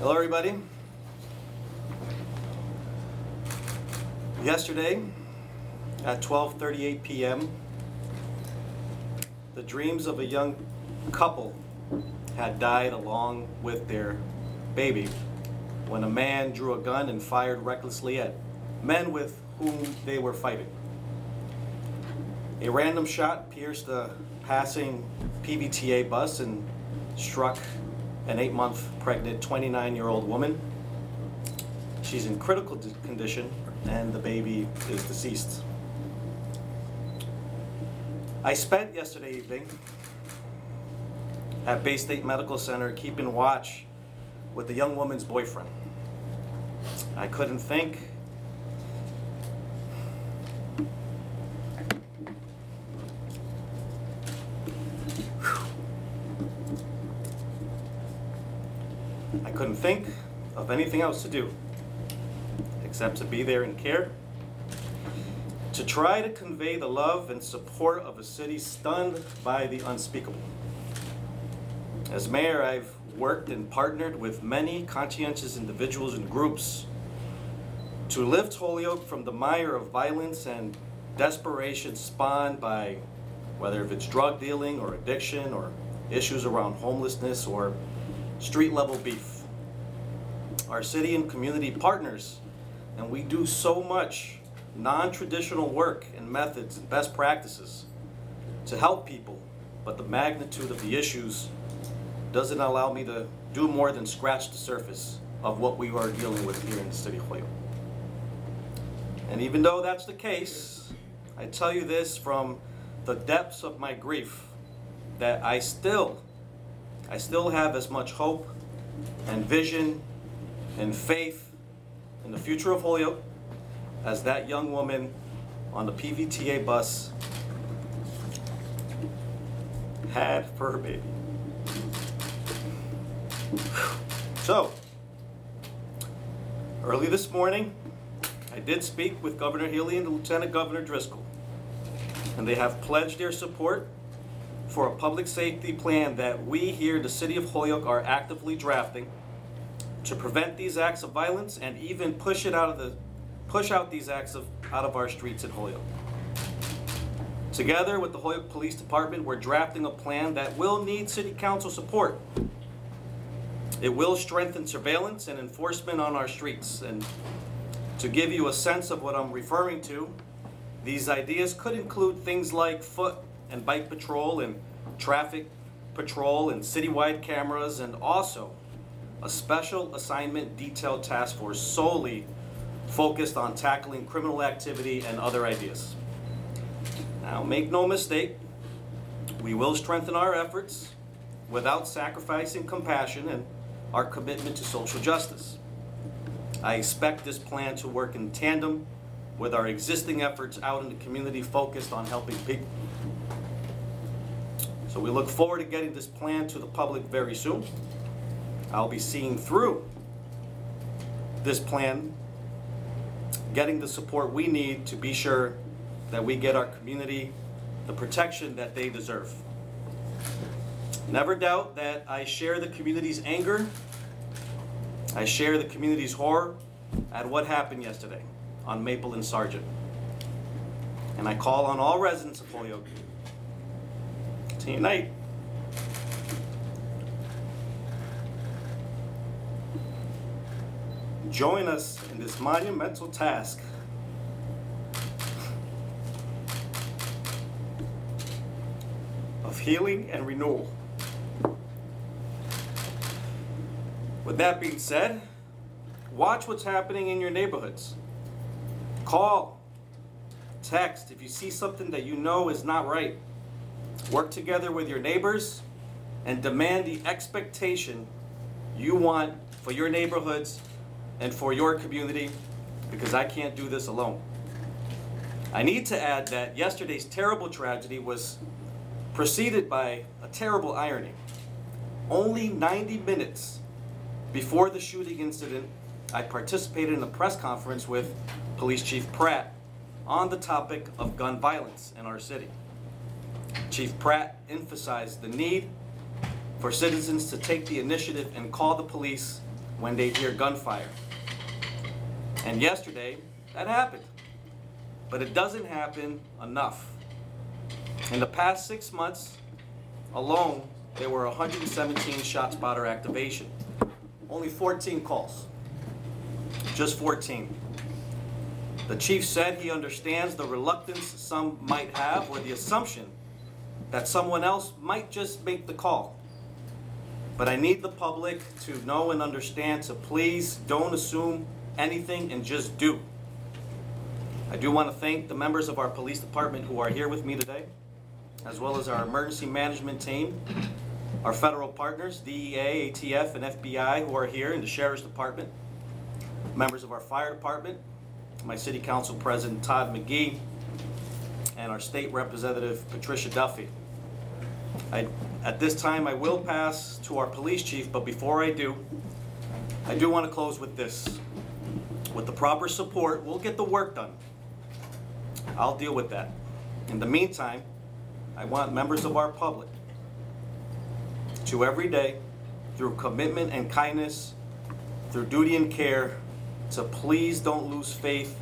Hello, everybody. Yesterday, at 12:38 p.m., the dreams of a young couple had died along with their baby when a man drew a gun and fired recklessly at men with whom they were fighting. A random shot pierced a passing PVTA bus and struck an eight month pregnant 29 year old woman. She's in critical condition and the baby is deceased. I spent yesterday evening at Bay State Medical Center keeping watch with the young woman's boyfriend. I couldn't think think of anything else to do except to be there and care, to try to convey the love and support of a city stunned by the unspeakable. As mayor, I've worked and partnered with many conscientious individuals and groups to lift Holyoke from the mire of violence and desperation spawned by whether if it's drug dealing or addiction or issues around homelessness or street level beef. Our city and community partners, and we do so much non traditional work and methods and best practices to help people, but the magnitude of the issues doesn't allow me to do more than scratch the surface of what we are dealing with here in the city of Holyoke. And even though that's the case, I tell you this from the depths of my grief that I still I still have as much hope and vision and faith in the future of Holyoke as that young woman on the PVTA bus had for her baby. So, early this morning, I did speak with Governor Healey and Lieutenant Governor Driscoll, and they have pledged their support for a public safety plan that we here, the city of Holyoke, are actively drafting to prevent these acts of violence and even push it out of the push out these acts of out of our streets in Holyoke. Together with the Holyoke Police Department, we're drafting a plan that will need city council support. It will strengthen surveillance and enforcement on our streets. And to give you a sense of what I'm referring to, these ideas could include things like foot and bike patrol and traffic patrol and citywide cameras and also a special assignment detailed task force solely focused on tackling criminal activity and other ideas. Now, make no mistake, we will strengthen our efforts without sacrificing compassion and our commitment to social justice. I expect this plan to work in tandem with our existing efforts out in the community focused on helping people. So we look forward to getting this plan to the public very soon. I'll be seeing through this plan, getting the support we need to be sure that we get our community the protection that they deserve. Never doubt that I share the community's anger. I share the community's horror at what happened yesterday on Maple and Sargeant. And I call on all residents of Holyoke to unite. Join us in this monumental task. Of healing and renewal. With that being said, watch what's happening in your neighborhoods. Call, text if you see something that you know is not right. Work together with your neighbors and demand the expectation you want for your neighborhoods and for your community because I can't do this alone. I need to add that yesterday's terrible tragedy was preceded by a terrible irony. Only 90 minutes before the shooting incident, I participated in a press conference with Police Chief Pratt on the topic of gun violence in our city. Chief Pratt emphasized the need for citizens to take the initiative and call the police when they hear gunfire. And yesterday, that happened. But it doesn't happen enough. In the past six months alone, there were 117 shot spotter activation. Only 14 calls. Just 14. The chief said he understands the reluctance some might have or the assumption that someone else might just make the call. But I need the public to know and understand, so please don't assume anything and just do. I do want to thank the members of our police department who are here with me today, as well as our emergency management team, our federal partners, DEA, ATF, and FBI who are here, and the sheriff's department, members of our fire department, my city council president Todd McGee, and our state representative Patricia Duffy. I, at this time, I will pass to our police chief, but before I do, I do want to close with this. With the proper support, we'll get the work done. I'll deal with that. In the meantime, I want members of our public to every day, through commitment and kindness, through duty and care, to please don't lose faith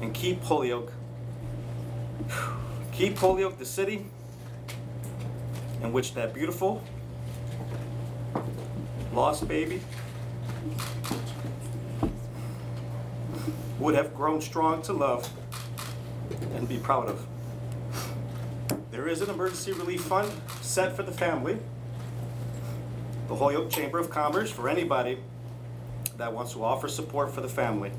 and keep Holyoke, keep Holyoke the city in which that beautiful lost baby would have grown strong to love and be proud of. There is an emergency relief fund set for the family. The Holyoke Chamber of Commerce for anybody that wants to offer support for the family.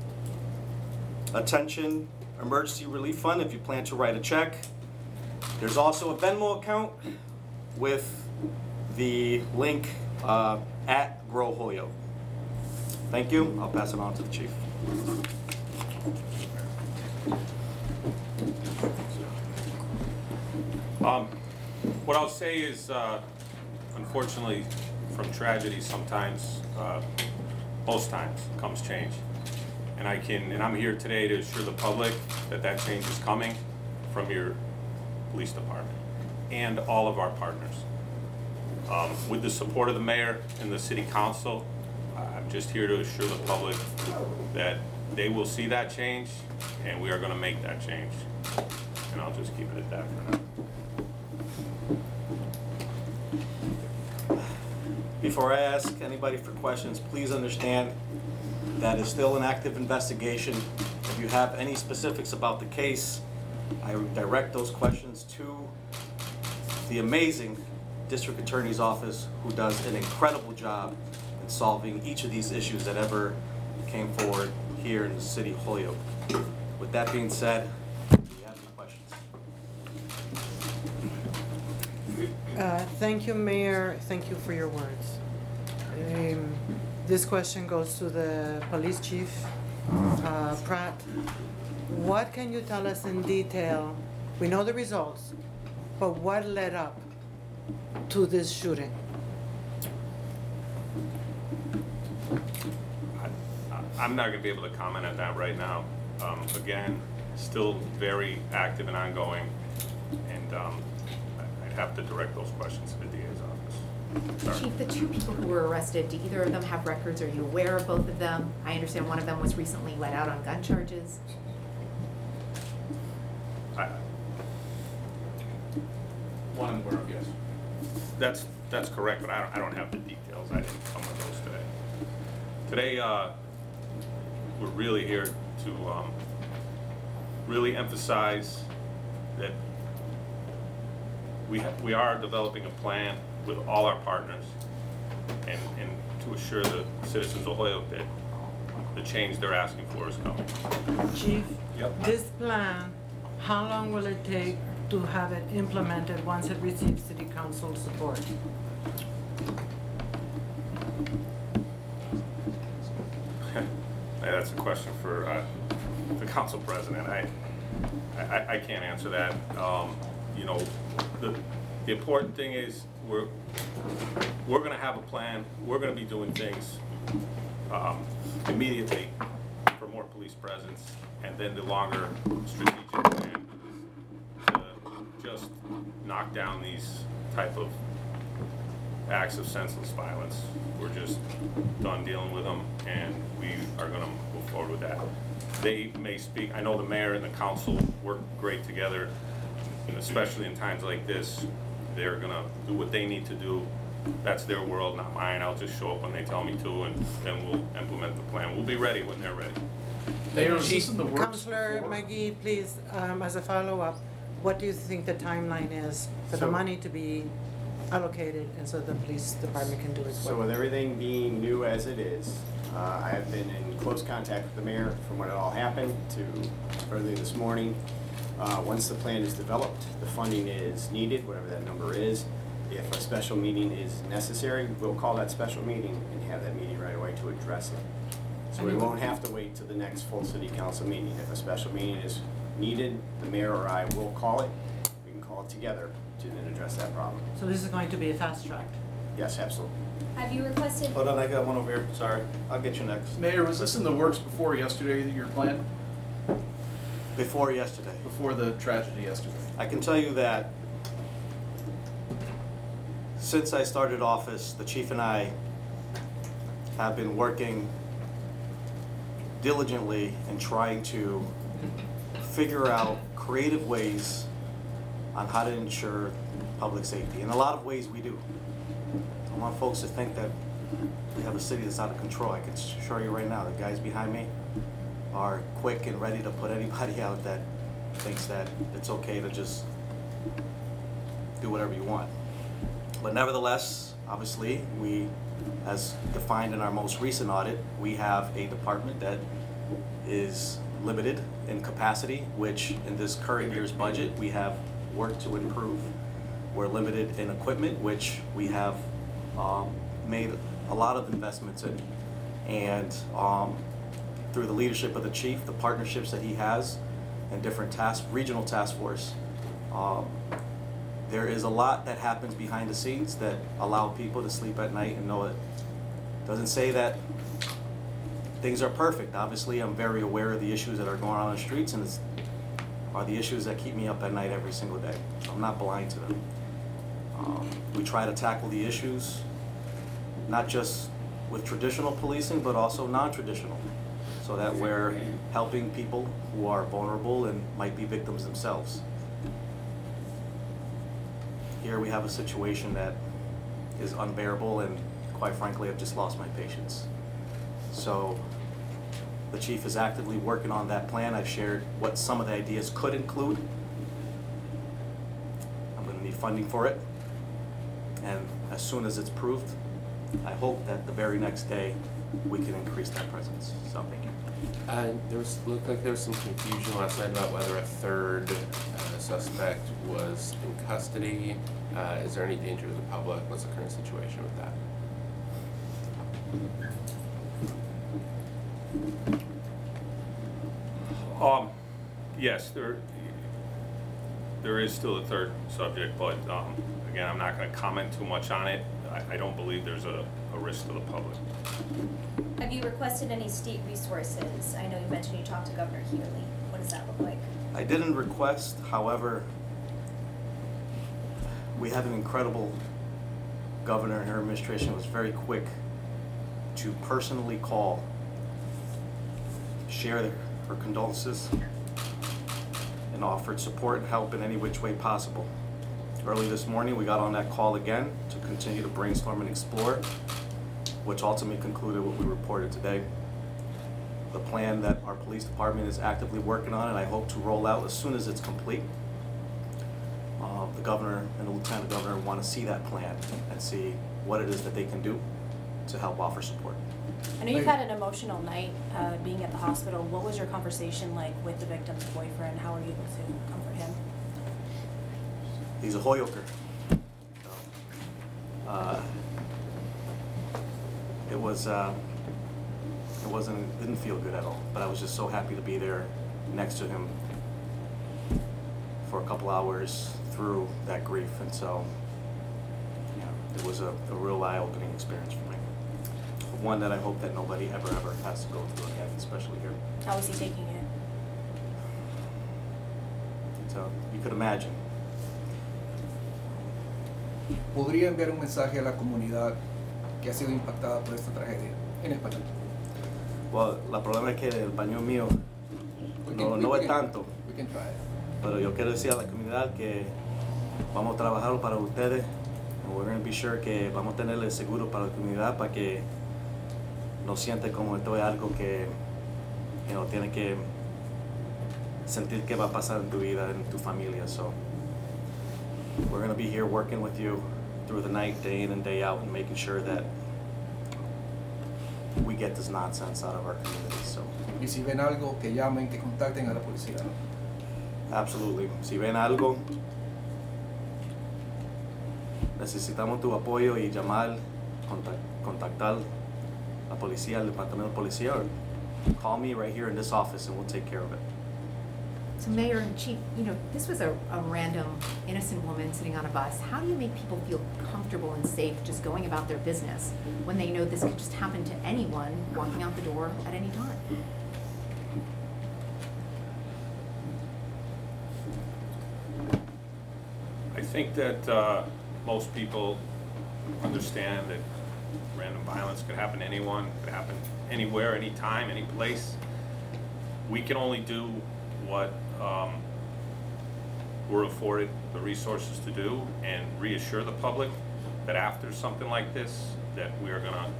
Attention, emergency relief fund if you plan to write a check. There's also a Venmo account with the link uh, at Grow Holyoke. Thank you. I'll pass it on to the chief. Um, What I'll say is, uh, unfortunately, from tragedy, sometimes, uh, most times, comes change. And I can, and I'm here today to assure the public that that change is coming from your police department and all of our partners. Um, With the support of the mayor and the city council, I'm just here to assure the public that they will see that change, and we are gonna make that change. And I'll just keep it at that for now. Before I ask anybody for questions, please understand that is still an active investigation. If you have any specifics about the case, I direct those questions to the amazing district attorney's office, who does an incredible job in solving each of these issues that ever came forward here in the city of Holyoke. With that being said, do you have any questions? Uh, Thank you, Mayor. Thank you for your words. Um, This question goes to the police chief, uh, Pratt. What can you tell us in detail? We know the results, but what led up to this shooting? I- I- I'm not gonna be able to comment on that right now. Um, Again, still very active and ongoing, and um, I- I'd have to direct those questions to the DA's office. Sorry. Chief, the two people who were arrested, do either of them have records? Are you aware of both of them? I understand one of them was recently let out on gun charges. I- One I'm aware of, yes. That's, that's correct, but I don't, I don't have the details. I didn't come with those today. Today, uh, we're really here to, um, really emphasize that we have, we are developing a plan with all our partners and, and to assure the citizens of Holyoke that the change they're asking for is coming. Chief? Yep. This plan, how long will it take to have it implemented once it receives city council support? That's a question for uh, the council president. I, I, I can't answer that. Um, You know, the, the important thing is, we're, we're gonna have a plan, we're gonna be doing things um, immediately for more police presence, and then the longer strategic plan to just knock down these type of acts of senseless violence. We're just done dealing with them, and we are gonna move forward with that. They may speak, I know the mayor and the council work great together, and especially in times like this, they're gonna do what they need to do. That's their world, not mine. I'll just show up when they tell me to, and then we'll implement the plan. We'll be ready when they're ready. Mayor, is this in the works Counselor before? McGee, please, um, as a follow-up, what do you think the timeline is for the So- money to be allocated and so the police department can do its So work? with everything being new as it is, uh, I have been in close contact with the mayor from when it all happened to early this morning. Uh, Once the plan is developed, the funding is needed, whatever that number is. If a special meeting is necessary, we'll call that special meeting and have that meeting right away to address it. So we won't have to wait to the next full city council meeting. If a special meeting is needed, the mayor or I will call it. We can call it together to then address that problem. So this is going to be a fast track. Yes, absolutely. Have you requested, Hold on, I got one over here, sorry. I'll get you next. Mayor, was this in the works before yesterday, your plan, Before yesterday. before the tragedy yesterday? I can tell you that since I started office, the chief and I have been working diligently in trying to figure out creative ways on how to ensure public safety. In a lot of ways, we do. I want folks to think that we have a city that's out of control. I can assure you right now, the guys behind me are quick and ready to put anybody out that thinks that it's okay to just do whatever you want. But nevertheless, obviously, we, as defined in our most recent audit, we have a department that is limited in capacity, which in this current year's budget, we have worked to improve. We're limited in equipment, which we have um, made a lot of investments in. And um, through the leadership of the chief, the partnerships that he has, and different task, regional task force, um, there is a lot that happens behind the scenes that allow people to sleep at night and know it. Doesn't say that things are perfect. Obviously, I'm very aware of the issues that are going on in the streets, and it's are the issues that keep me up at night every single day. I'm not blind to them. Um, we try to tackle the issues, not just with traditional policing, but also non-traditional, so that we're helping people who are vulnerable and might be victims themselves. Here we have a situation that is unbearable, and quite frankly, I've just lost my patience. So the chief is actively working on that plan. I've shared what some of the ideas could include. I'm gonna need funding for it. And as soon as it's proved, I hope that the very next day, we can increase that presence, so. Thank you. Uh, there was, looked like there was some confusion last night about whether a third uh, suspect was in custody. Uh, is there any danger to the public? What's the current situation with that? Um, yes, there, there is still a third subject, but, um, again, I'm not gonna comment too much on it. I, I don't believe there's a, a risk to the public. have you requested any state resources? I know you mentioned you talked to Governor Healey. What does that look like? I didn't request, however, we have an incredible governor and her administration was very quick to personally call, share her condolences, and offered support and help in any which way possible. Early this morning, we got on that call again to continue to brainstorm and explore, which ultimately concluded what we reported today the plan that our police department is actively working on and I hope to roll out as soon as it's complete. Uh, The governor and the lieutenant governor want to see that plan and see what it is that they can do to help offer support. I know you've had an emotional night uh, being at the hospital. What was your conversation like with the victim's boyfriend? How were you able to comfort him? He's a Holyoker. Uh, It was, uh, it wasn't, didn't feel good at all, but I was just so happy to be there next to him for a couple hours through that grief, and so, yeah, it was a, a real eye-opening experience for me. One that I hope that nobody ever, ever has to go through again, especially here. How was he taking it? So you could imagine. ¿podría enviar un mensaje a la comunidad que ha sido impactada por esta tragedia en español? Well, la problema es que el español mío We no, can- no we es can- tanto, We can try. pero yo quiero decir a la comunidad que vamos a trabajar para ustedes. And we're going to be sure que vamos a tenerle seguro para la comunidad para que no siente como esto es algo que you know, tiene que sentir que va a pasar en tu vida, en tu familia. So we're going to be here working with you through the night, day in and day out, and making sure that we get this nonsense out of our community. So Y si ven algo, que llamen, que contacten a la policía. absolutely. Si ven algo, necesitamos tu apoyo y llamar, contac- contactar la policía, el departamento de policía, or call me right here in this office and we'll take care of it. So Mayor and Chief, you know, this was a, a random innocent woman sitting on a bus. How do you make people feel comfortable and safe just going about their business when they know this could just happen to anyone walking out the door at any time? I think that uh, most people understand that random violence could happen to anyone, could happen anywhere, anytime, any place. We can only do what um, we're afforded the resources to do and reassure the public that after something like this, that we are gonna,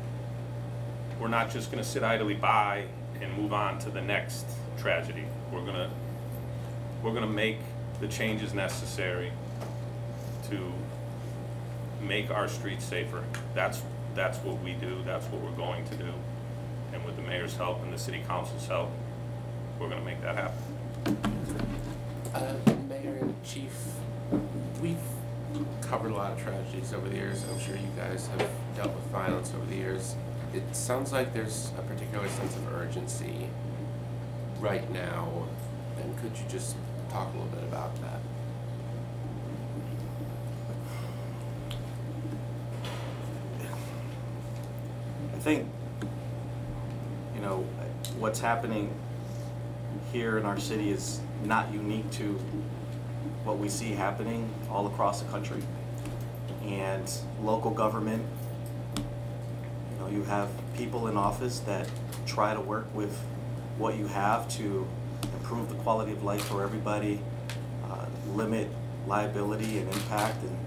we're not just gonna sit idly by and move on to the next tragedy. We're gonna, we're gonna make the changes necessary to make our streets safer. That's, that's what we do, that's what we're going to do. And with the mayor's help and the city council's help, we're gonna make that happen. Uh, Mayor and Chief, we've covered a lot of tragedies over the years. I'm sure you guys have dealt with violence over the years. It sounds like there's a particular sense of urgency right now. And could you just talk a little bit about that? I think, you know, what's happening here in our city is not unique to what we see happening all across the country. And local government, you know, you have people in office that try to work with what you have to improve the quality of life for everybody, uh, limit liability and impact, and,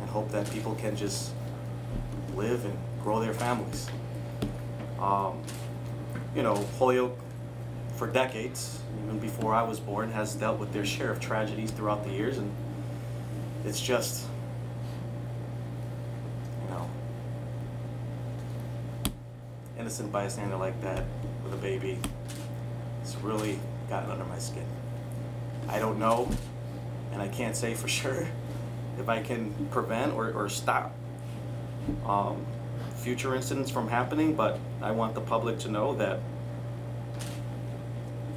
and hope that people can just live and grow their families. Um, you know, Holyoke, for decades, even before I was born, has dealt with their share of tragedies throughout the years, and it's just, you know, innocent bystander like that with a baby. It's really gotten under my skin. I don't know, and I can't say for sure if I can prevent or, or stop um, future incidents from happening, but I want the public to know that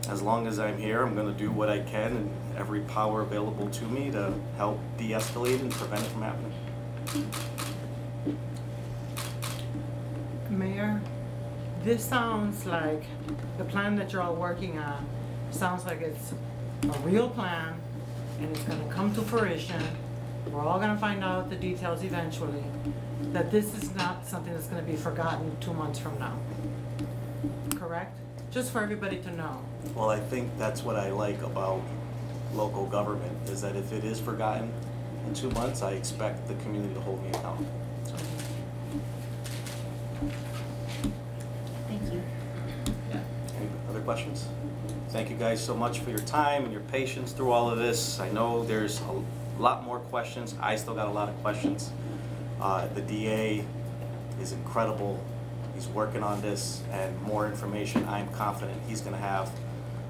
as long as I'm here, I'm gonna do what I can and every power available to me to help de-escalate and prevent it from happening. Mayor, this sounds like, the plan that you're all working on, sounds like it's a real plan, and it's gonna come to fruition. We're all gonna find out the details eventually, that this is not something that's gonna be forgotten two months from now. Correct? Just for everybody to know. Well, I think that's what I like about local government, is that if it is forgotten in two months, I expect the community to hold me accountable. Thank you. Any other questions? Thank you guys so much for your time and your patience through all of this. I know there's a lot more questions. I still got a lot of questions. Uh, the DA is incredible. He's working on this and more information I'm confident he's gonna have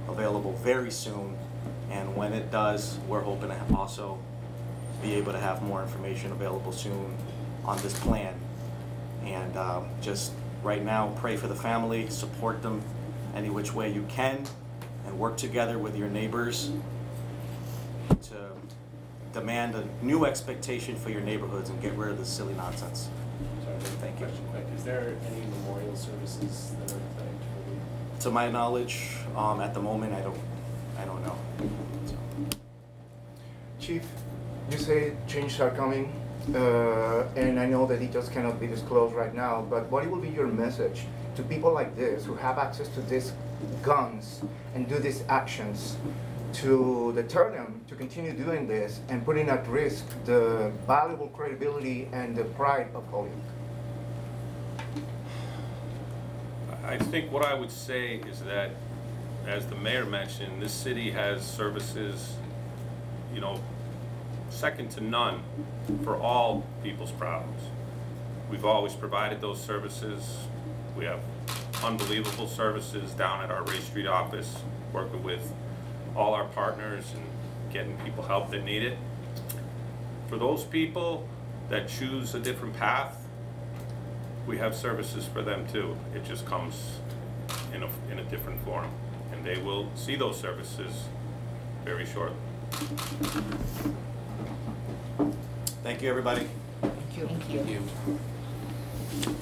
available very soon. And when it does, we're hoping to also be able to have more information available soon on this plan. And um, just right now, pray for the family, support them any which way you can, and work together with your neighbors to demand a new expectation for your neighborhoods and get rid of this silly nonsense. Sorry, Thank you. question quick. Is there any memorial services that are planned for To my knowledge, um, at the moment, I don't, I don't know. So, Chief, you say changes are coming. uh, and I know the details cannot be disclosed right now, but what will be your message to people like this who have access to these guns and do these actions to deter them to continue doing this and putting at risk the valuable credibility and the pride of Holyoke? I think what I would say is that, as the mayor mentioned, this city has services, you know, second to none for all people's problems. We've always provided those services. We have unbelievable services down at our Ray Street office, working with all our partners and getting people help that need it. For those people that choose a different path, we have services for them too. It just comes in a, in a different form. And they will see those services very shortly. Thank you, everybody. Thank you. Thank you. You.